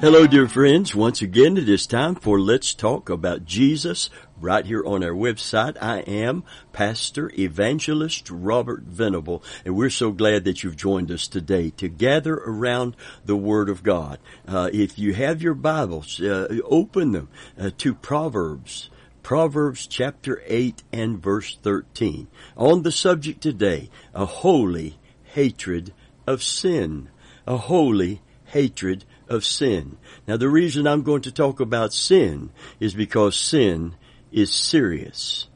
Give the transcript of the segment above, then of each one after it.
Hello, dear friends. Once again, it is time for Let's Talk About Jesus right here on our website. I am Pastor Evangelist Robert Venable, and we're so glad that you've joined us today to gather around the Word of God. Uh, if you have your Bibles, uh, open them uh, to Proverbs. Proverbs chapter 8 and verse 13. On the subject today, a holy hatred of sin. A holy hatred of sin. Now the reason I'm going to talk about sin is because sin is serious.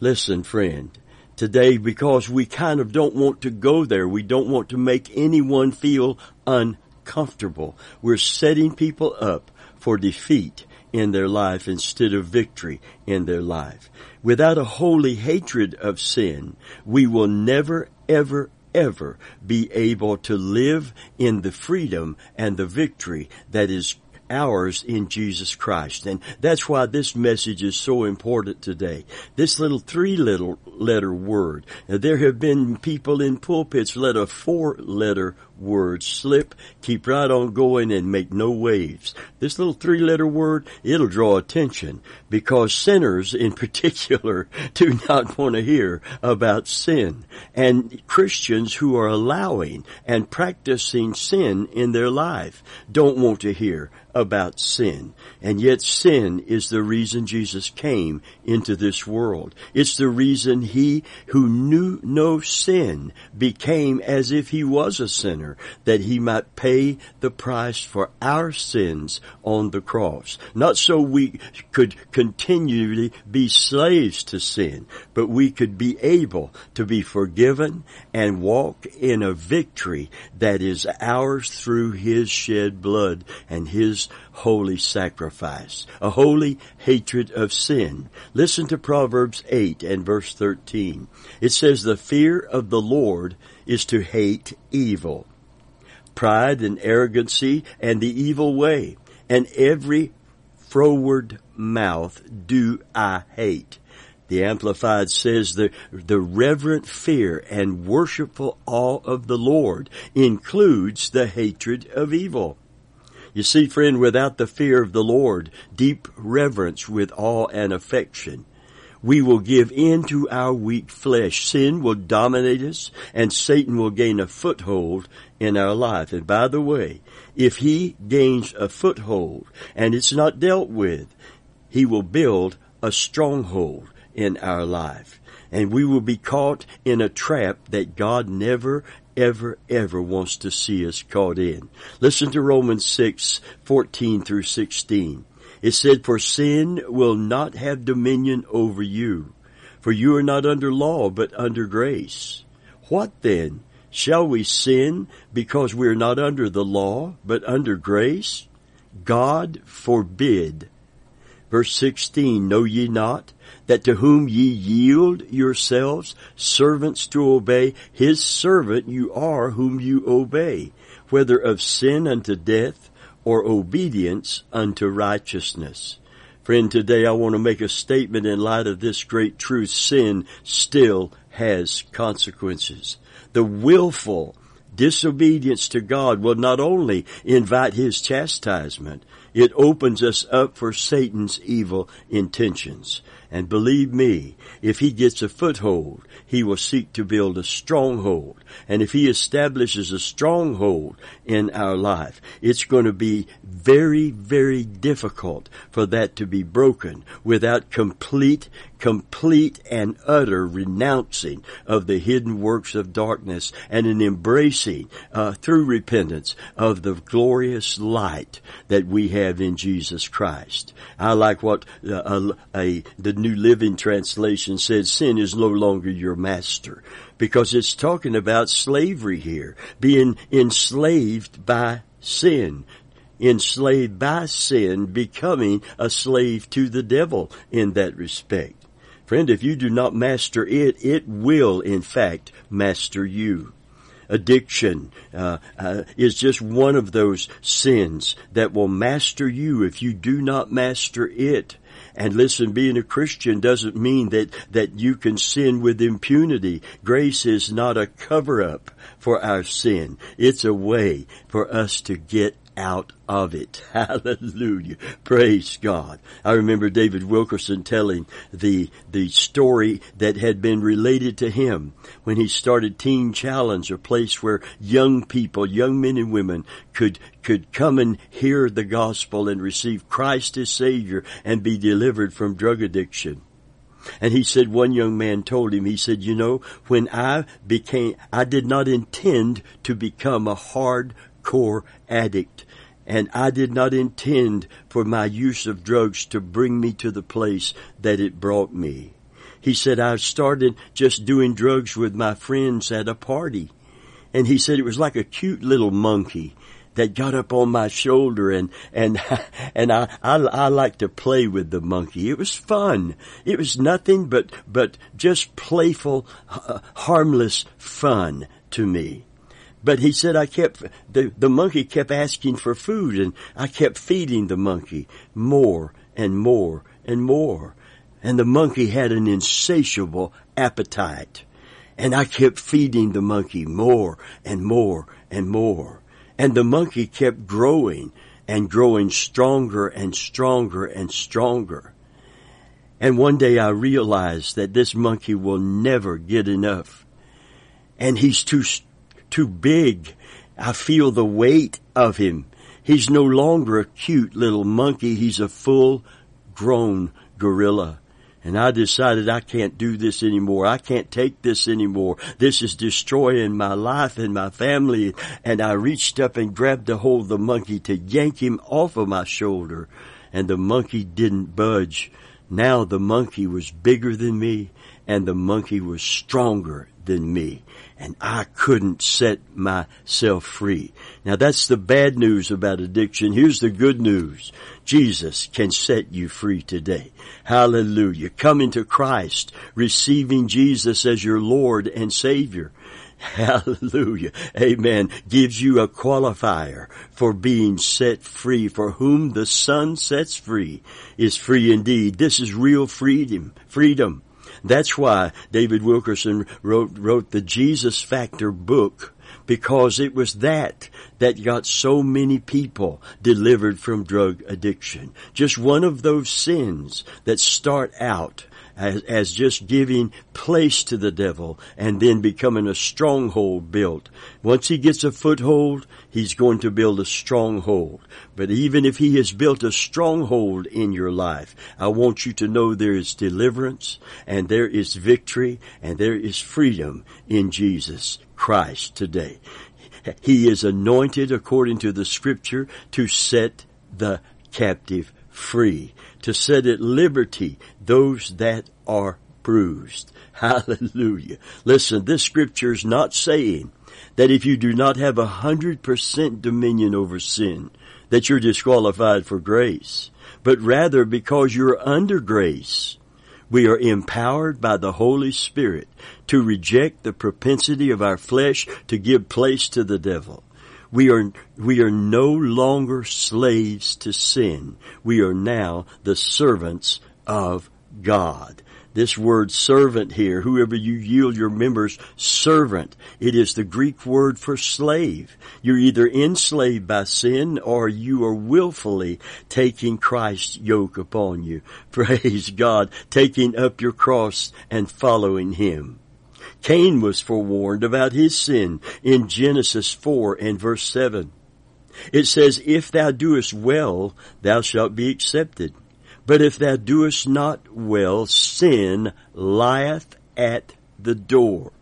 Listen, friend, today because we kind of don't want to go there, we don't want to make anyone feel uncomfortable. We're setting people up for defeat in their life instead of victory in their life. Without a holy hatred of sin, we will never, ever, ever be able to live in the freedom and the victory that is ours in Jesus Christ. And that's why this message is so important today. This little three little letter word. There have been people in pulpits let a four letter word slip, keep right on going and make no waves. This little three letter word, it'll draw attention because sinners in particular do not want to hear about sin. And Christians who are allowing and practicing sin in their life don't want to hear about sin. And yet sin is the reason Jesus came into this world. It's the reason he who knew no sin became as if he was a sinner that he might pay the price for our sins on the cross. Not so we could continually be slaves to sin, but we could be able to be forgiven and walk in a victory that is ours through his shed blood and his holy sacrifice. A holy hatred of sin. Listen to Proverbs 8 and verse 13. It says, the fear of the Lord is to hate evil pride and arrogancy and the evil way, and every froward mouth do I hate. The Amplified says the, the reverent fear and worshipful awe of the Lord includes the hatred of evil. You see, friend, without the fear of the Lord, deep reverence with awe and affection, we will give in to our weak flesh. Sin will dominate us and Satan will gain a foothold in our life. And by the way, if he gains a foothold and it's not dealt with, he will build a stronghold in our life. And we will be caught in a trap that God never ever, ever wants to see us caught in. Listen to Romans 6, 14 through 16. It said, For sin will not have dominion over you, for you are not under law, but under grace. What then? Shall we sin because we are not under the law, but under grace? God forbid. Verse 16, Know ye not that to whom ye yield yourselves servants to obey, his servant you are whom you obey, whether of sin unto death or obedience unto righteousness. Friend, today I want to make a statement in light of this great truth. Sin still has consequences. The willful disobedience to God will not only invite His chastisement, it opens us up for Satan's evil intentions. And believe me, if he gets a foothold, he will seek to build a stronghold. And if he establishes a stronghold in our life, it's going to be very, very difficult for that to be broken without complete, complete and utter renouncing of the hidden works of darkness and an embracing, uh, through repentance of the glorious light that we have in Jesus Christ. I like what uh, a, a, the New Living Translation says, sin is no longer your master. Because it's talking about slavery here, being enslaved by sin, enslaved by sin, becoming a slave to the devil in that respect. Friend, if you do not master it, it will in fact master you addiction uh, uh, is just one of those sins that will master you if you do not master it. And listen, being a Christian doesn't mean that, that you can sin with impunity. Grace is not a cover up for our sin. It's a way for us to get out of it. Hallelujah. Praise God. I remember David Wilkerson telling the, the story that had been related to him when he started Teen Challenge, a place where young people, young men and women could, could come and hear the gospel and receive Christ as Savior and be delivered from drug addiction. And he said one young man told him, he said, you know, when I became, I did not intend to become a hardcore addict. And I did not intend for my use of drugs to bring me to the place that it brought me. He said, I started just doing drugs with my friends at a party. And he said it was like a cute little monkey that got up on my shoulder and and and I, I I like to play with the monkey. It was fun. It was nothing but but just playful, uh, harmless fun to me. But he said I kept the the monkey kept asking for food and I kept feeding the monkey more and more and more. And the monkey had an insatiable appetite. And I kept feeding the monkey more and more and more. And the monkey kept growing and growing stronger and stronger and stronger. And one day I realized that this monkey will never get enough. And he's too, too big. I feel the weight of him. He's no longer a cute little monkey. He's a full grown gorilla. And I decided I can't do this anymore. I can't take this anymore. This is destroying my life and my family. And I reached up and grabbed a hold of the monkey to yank him off of my shoulder. And the monkey didn't budge. Now the monkey was bigger than me and the monkey was stronger than me and I couldn't set myself free. Now that's the bad news about addiction. Here's the good news. Jesus can set you free today. Hallelujah. Coming to Christ, receiving Jesus as your Lord and Savior. Hallelujah. Amen. Gives you a qualifier for being set free. For whom the Son sets free is free indeed. This is real freedom. Freedom. That's why David Wilkerson wrote, wrote the Jesus Factor book because it was that that got so many people delivered from drug addiction. Just one of those sins that start out as, as just giving place to the devil and then becoming a stronghold built. Once he gets a foothold, he's going to build a stronghold. But even if he has built a stronghold in your life, I want you to know there is deliverance and there is victory and there is freedom in Jesus Christ today. He is anointed according to the scripture to set the captive free, to set at liberty those that are bruised. Hallelujah. Listen, this scripture is not saying that if you do not have a hundred percent dominion over sin, that you're disqualified for grace, but rather because you're under grace, we are empowered by the Holy Spirit to reject the propensity of our flesh to give place to the devil. We are, we are no longer slaves to sin. We are now the servants of God. This word servant here, whoever you yield your members, servant. It is the Greek word for slave. You're either enslaved by sin or you are willfully taking Christ's yoke upon you. Praise God. Taking up your cross and following Him. Cain was forewarned about his sin in Genesis 4 and verse 7. It says, If thou doest well, thou shalt be accepted. But if thou doest not well, sin lieth at the door.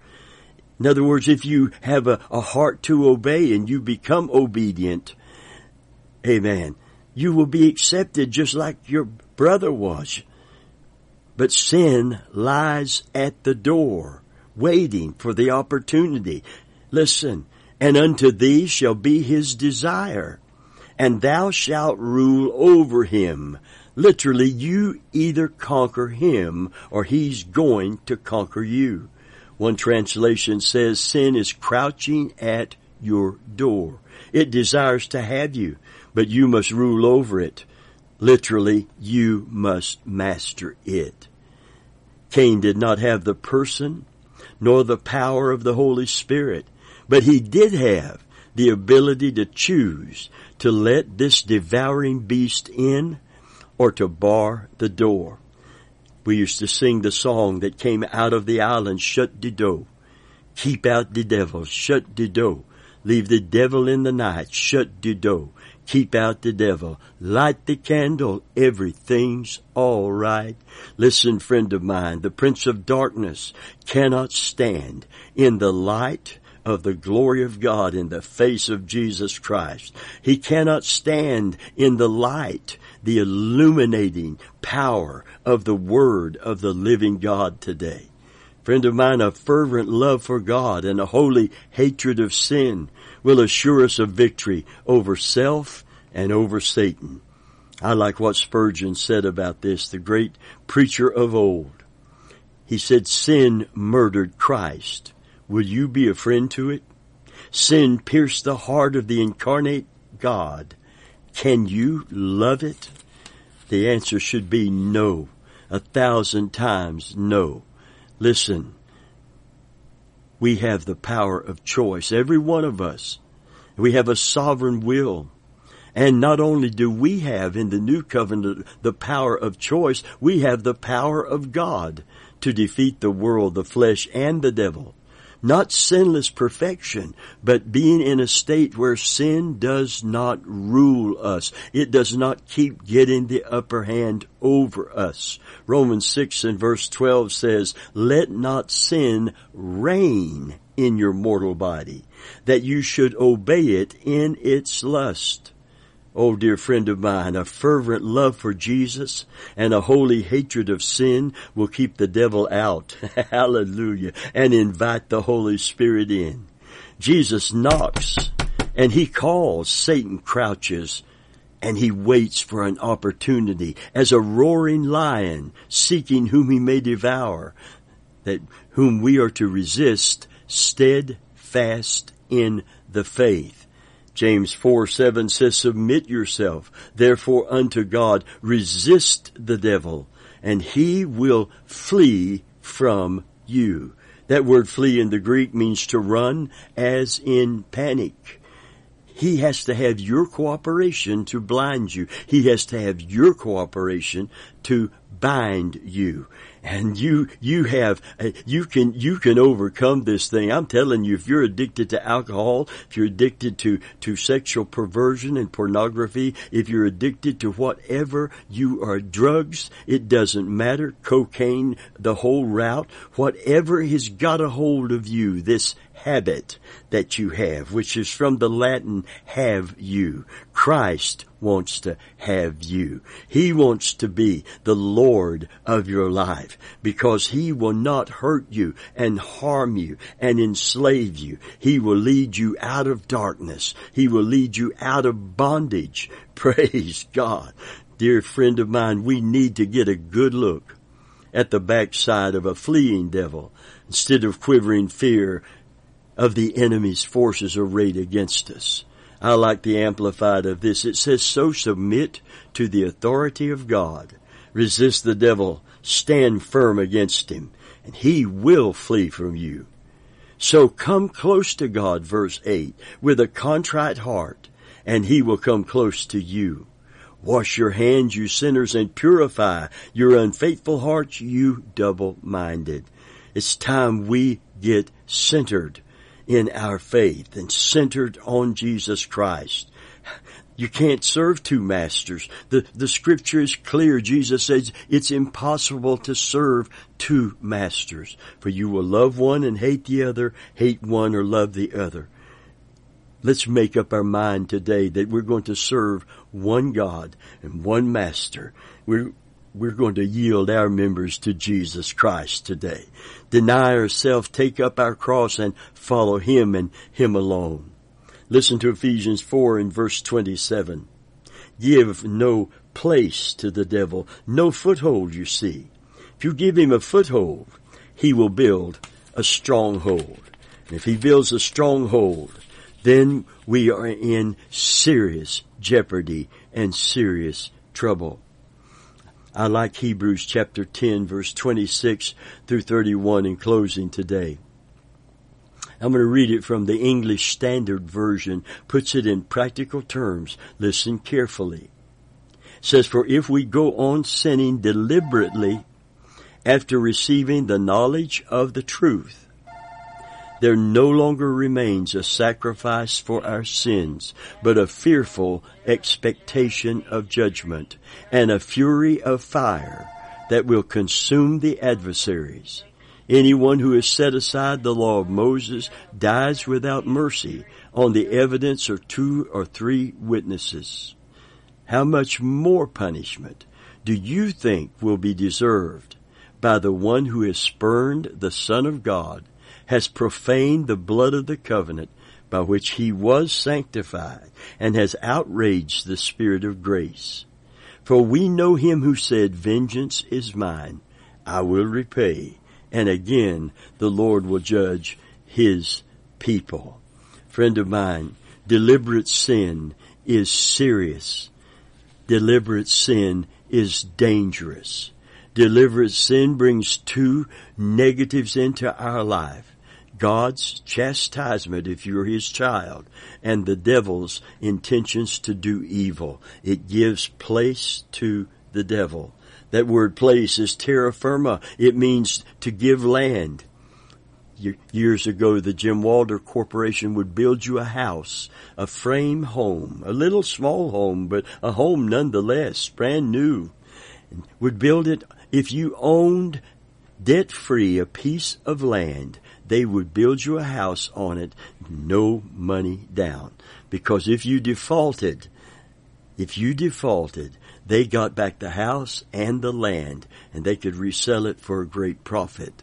In other words, if you have a, a heart to obey and you become obedient, amen, you will be accepted just like your brother was. But sin lies at the door waiting for the opportunity. Listen, and unto thee shall be his desire, and thou shalt rule over him. Literally, you either conquer him or he's going to conquer you. One translation says sin is crouching at your door. It desires to have you, but you must rule over it. Literally, you must master it. Cain did not have the person nor the power of the Holy Spirit. But he did have the ability to choose to let this devouring beast in or to bar the door. We used to sing the song that came out of the island, shut the door. Keep out the devil, shut the door. Leave the devil in the night, shut the door. Keep out the devil. Light the candle. Everything's all right. Listen, friend of mine, the prince of darkness cannot stand in the light of the glory of God in the face of Jesus Christ. He cannot stand in the light, the illuminating power of the word of the living God today. Friend of mine, a fervent love for God and a holy hatred of sin will assure us of victory over self and over Satan. I like what Spurgeon said about this, the great preacher of old. He said, sin murdered Christ. Will you be a friend to it? Sin pierced the heart of the incarnate God. Can you love it? The answer should be no. A thousand times no. Listen, we have the power of choice, every one of us. We have a sovereign will. And not only do we have in the new covenant the power of choice, we have the power of God to defeat the world, the flesh, and the devil not sinless perfection, but being in a state where sin does not rule us. It does not keep getting the upper hand over us. Romans 6 and verse 12 says, let not sin reign in your mortal body, that you should obey it in its lust. Oh, dear friend of mine, a fervent love for Jesus and a holy hatred of sin will keep the devil out. Hallelujah. And invite the Holy Spirit in. Jesus knocks and he calls. Satan crouches and he waits for an opportunity as a roaring lion seeking whom he may devour, that whom we are to resist steadfast in the faith. James 4 7 says, Submit yourself, therefore, unto God. Resist the devil, and he will flee from you. That word flee in the Greek means to run as in panic. He has to have your cooperation to blind you. He has to have your cooperation to bind you. And you you have uh, you can you can overcome this thing. I'm telling you if you're addicted to alcohol if you're addicted to to sexual perversion and pornography if you're addicted to whatever you are drugs it doesn't matter. Cocaine the whole route. Whatever has got a hold of you this habit that you have, which is from the Latin have you. Christ wants to have you. He wants to be the Lord of your life because He will not hurt you and harm you and enslave you. He will lead you out of darkness. He will lead you out of bondage. Praise God. Dear friend of mine, we need to get a good look at the backside of a fleeing devil instead of quivering fear of the enemy's forces arrayed against us. I like the amplified of this. It says, so submit to the authority of God. Resist the devil. Stand firm against him and he will flee from you. So come close to God, verse 8, with a contrite heart and he will come close to you. Wash your hands, you sinners, and purify your unfaithful hearts, you double-minded. It's time we get centered in our faith and centered on Jesus Christ. You can't serve two masters. The, the scripture is clear. Jesus says it's impossible to serve two masters. For you will love one and hate the other, hate one or love the other. Let's make up our mind today that we're going to serve one God and one master. We're, we're going to yield our members to Jesus Christ today. Deny ourselves, take up our cross and follow Him and Him alone. Listen to Ephesians 4 and verse 27. Give no place to the devil, no foothold, you see. If you give him a foothold, he will build a stronghold. And if he builds a stronghold, then we are in serious jeopardy and serious trouble. I like Hebrews chapter 10 verse 26 through 31 in closing today. I'm going to read it from the English Standard Version, puts it in practical terms. Listen carefully. It says, For if we go on sinning deliberately after receiving the knowledge of the truth, there no longer remains a sacrifice for our sins, but a fearful expectation of judgment and a fury of fire that will consume the adversaries. Anyone who has set aside the law of Moses dies without mercy on the evidence of two or three witnesses. How much more punishment do you think will be deserved by the one who has spurned the Son of God, has profaned the blood of the covenant by which he was sanctified, and has outraged the Spirit of grace? For we know him who said, Vengeance is mine, I will repay and again the Lord will judge his people. Friend of mine, deliberate sin is serious. Deliberate sin is dangerous. Deliberate sin brings two negatives into our life. God's chastisement if you're His child and the devil's intentions to do evil. It gives place to the devil. That word place is terra firma. It means to give land. Years ago, the Jim Walter Corporation would build you a house, a frame home, a little small home, but a home nonetheless, brand new. Would build it if you owned debt free a piece of land. They would build you a house on it, no money down. Because if you defaulted, if you defaulted, they got back the house and the land and they could resell it for a great profit.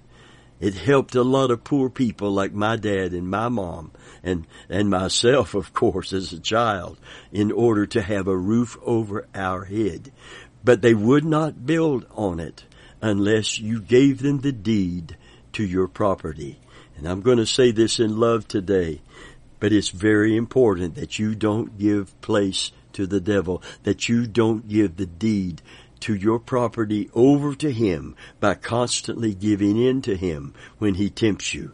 It helped a lot of poor people like my dad and my mom and, and myself, of course, as a child in order to have a roof over our head. But they would not build on it unless you gave them the deed to your property. And I'm going to say this in love today, but it's very important that you don't give place to the devil, that you don't give the deed to your property over to him by constantly giving in to him when he tempts you.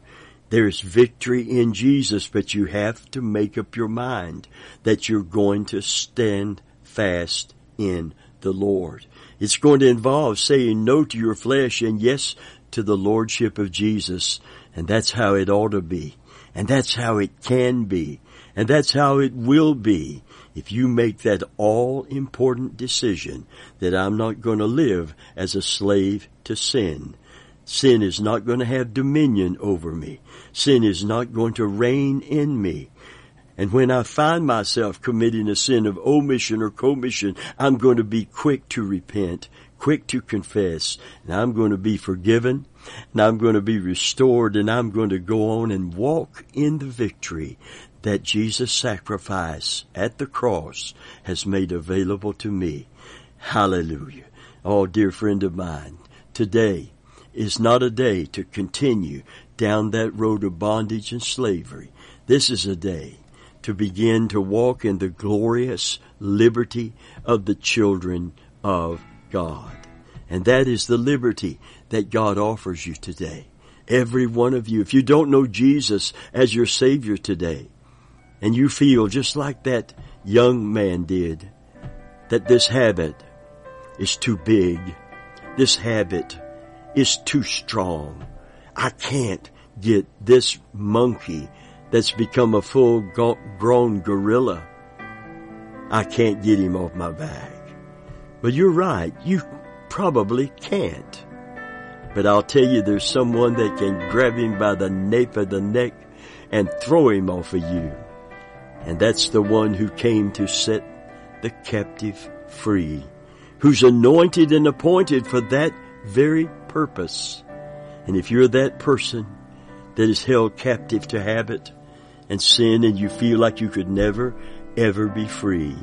There's victory in Jesus, but you have to make up your mind that you're going to stand fast in the Lord. It's going to involve saying no to your flesh and yes to the Lordship of Jesus. And that's how it ought to be. And that's how it can be. And that's how it will be if you make that all important decision that I'm not going to live as a slave to sin. Sin is not going to have dominion over me. Sin is not going to reign in me. And when I find myself committing a sin of omission or commission, I'm going to be quick to repent, quick to confess, and I'm going to be forgiven, and I'm going to be restored, and I'm going to go on and walk in the victory that Jesus' sacrifice at the cross has made available to me. Hallelujah. Oh, dear friend of mine, today is not a day to continue down that road of bondage and slavery. This is a day to begin to walk in the glorious liberty of the children of God. And that is the liberty that God offers you today. Every one of you. If you don't know Jesus as your Savior today, and you feel just like that young man did, that this habit is too big, this habit is too strong. I can't get this monkey that's become a full grown gorilla. I can't get him off my back. But you're right, you probably can't. But I'll tell you there's someone that can grab him by the nape of the neck and throw him off of you. And that's the one who came to set the captive free, who's anointed and appointed for that very purpose. And if you're that person that is held captive to habit and sin and you feel like you could never ever be free,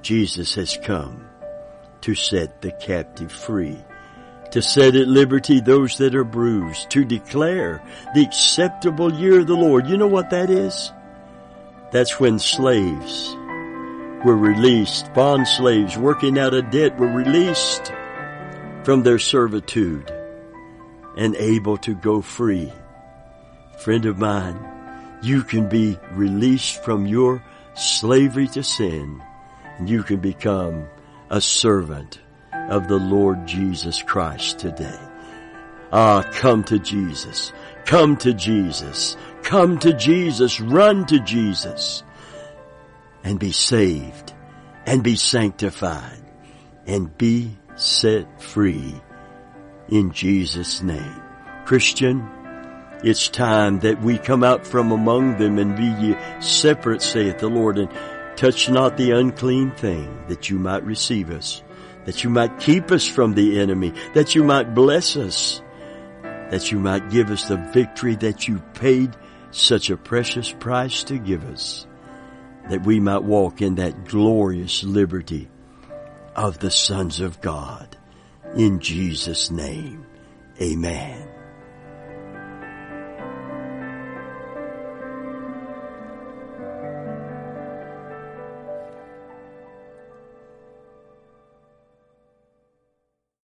Jesus has come to set the captive free, to set at liberty those that are bruised, to declare the acceptable year of the Lord. You know what that is? That's when slaves were released, bond slaves working out a debt were released from their servitude and able to go free. Friend of mine, you can be released from your slavery to sin and you can become a servant of the Lord Jesus Christ today. Ah, come to Jesus. Come to Jesus. Come to Jesus. Run to Jesus and be saved and be sanctified and be set free in Jesus name. Christian, it's time that we come out from among them and be ye separate, saith the Lord, and touch not the unclean thing, that you might receive us, that you might keep us from the enemy, that you might bless us, that you might give us the victory that you paid such a precious price to give us, that we might walk in that glorious liberty of the sons of God. In Jesus' name, amen.